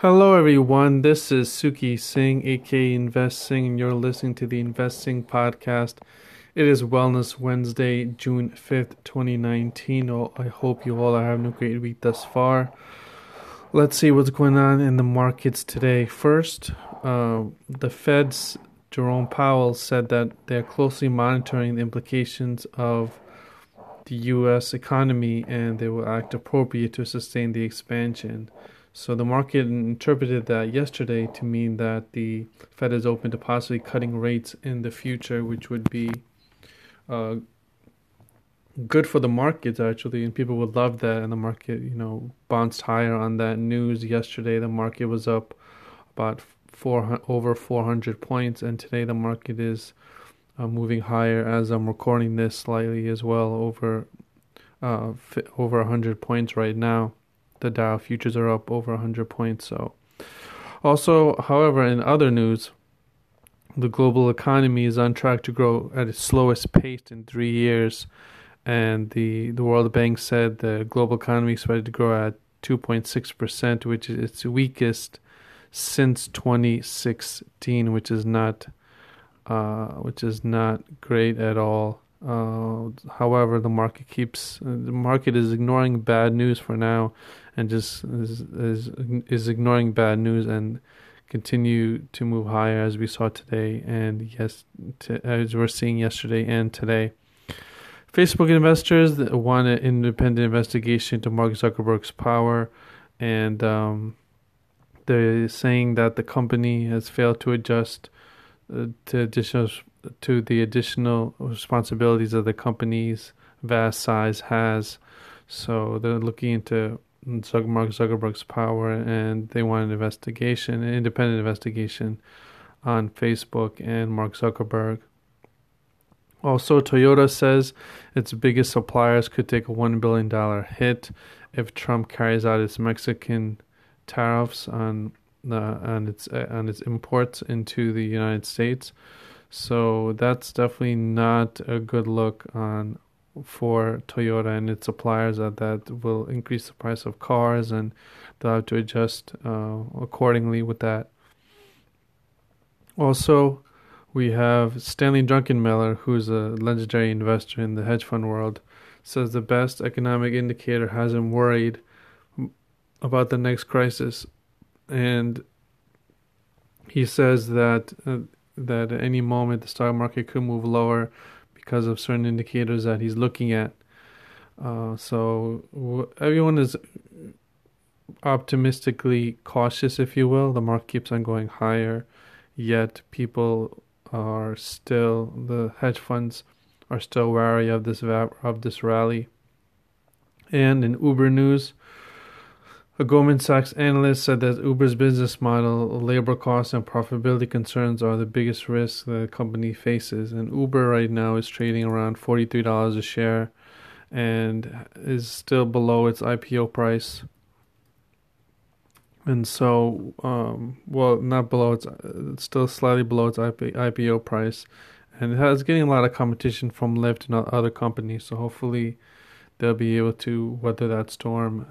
Hello, everyone. This is Suki Singh, aka Investing, and you're listening to the Investing Podcast. It is Wellness Wednesday, June 5th, 2019. Oh, I hope you all are having a great week thus far. Let's see what's going on in the markets today. First, uh, the Fed's Jerome Powell said that they're closely monitoring the implications of the U.S. economy and they will act appropriate to sustain the expansion. So the market interpreted that yesterday to mean that the Fed is open to possibly cutting rates in the future, which would be uh, good for the markets actually, and people would love that. And the market, you know, bounced higher on that news yesterday. The market was up about four over 400 points, and today the market is uh, moving higher as I'm recording this slightly as well over uh, over 100 points right now. The Dow futures are up over 100 points. So, also, however, in other news, the global economy is on track to grow at its slowest pace in three years, and the the World Bank said the global economy is expected to grow at 2.6 percent, which is its weakest since 2016, which is not uh, which is not great at all. Uh, however, the market keeps the market is ignoring bad news for now, and just is is, is ignoring bad news and continue to move higher as we saw today and yes, to, as we're seeing yesterday and today. Facebook investors want an independent investigation into Mark Zuckerberg's power, and um, they're saying that the company has failed to adjust uh, to additional to the additional responsibilities of the company's vast size has. So they're looking into Mark Zuckerberg's power, and they want an investigation, an independent investigation on Facebook and Mark Zuckerberg. Also, Toyota says its biggest suppliers could take a $1 billion hit if Trump carries out its Mexican tariffs on uh, on its uh, on its imports into the United States. So that's definitely not a good look on for Toyota and its suppliers that that will increase the price of cars and they'll have to adjust uh, accordingly with that. Also, we have Stanley Druckenmiller, who's a legendary investor in the hedge fund world, says the best economic indicator has him worried about the next crisis, and he says that uh, that at any moment the stock market could move lower because of certain indicators that he's looking at. Uh, so w- everyone is optimistically cautious, if you will. The market keeps on going higher, yet people are still the hedge funds are still wary of this va- of this rally. And in Uber news, a Goldman Sachs analyst said that Uber's business model, labor costs, and profitability concerns are the biggest risks the company faces. And Uber right now is trading around $43 a share and is still below its IPO price. And so, um, well, not below its, it's still slightly below its IPO price. And it has getting a lot of competition from Lyft and other companies. So hopefully they'll be able to weather that storm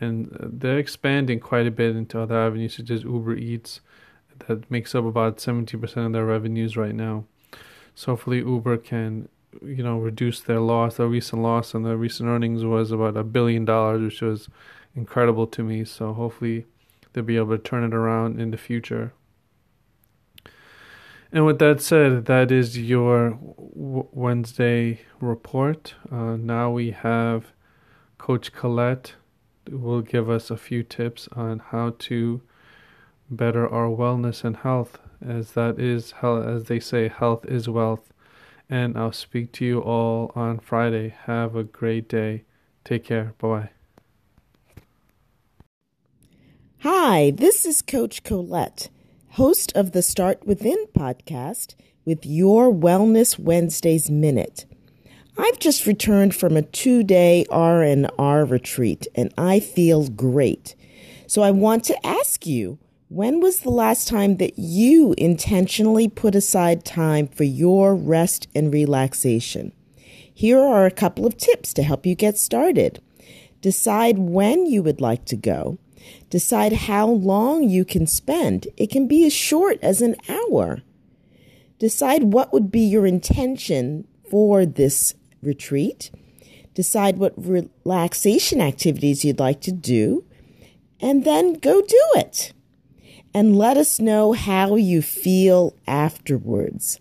and they're expanding quite a bit into other avenues such as Uber Eats that makes up about 70% of their revenues right now. So hopefully Uber can you know reduce their loss. Their recent loss and their recent earnings was about a billion dollars, which was incredible to me. So hopefully they'll be able to turn it around in the future. And with that said, that is your Wednesday report. Uh, now we have Coach Colette will give us a few tips on how to better our wellness and health, as that is how, as they say, health is wealth. And I'll speak to you all on Friday. Have a great day. Take care. Bye bye. Hi, this is Coach Colette, host of the Start Within podcast with your Wellness Wednesdays Minute. I've just returned from a two-day R&R retreat and I feel great. So I want to ask you, when was the last time that you intentionally put aside time for your rest and relaxation? Here are a couple of tips to help you get started. Decide when you would like to go Decide how long you can spend. It can be as short as an hour. Decide what would be your intention for this retreat. Decide what relaxation activities you'd like to do, and then go do it. And let us know how you feel afterwards.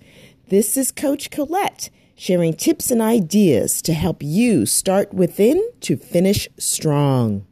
This is Coach Colette sharing tips and ideas to help you start within to finish strong.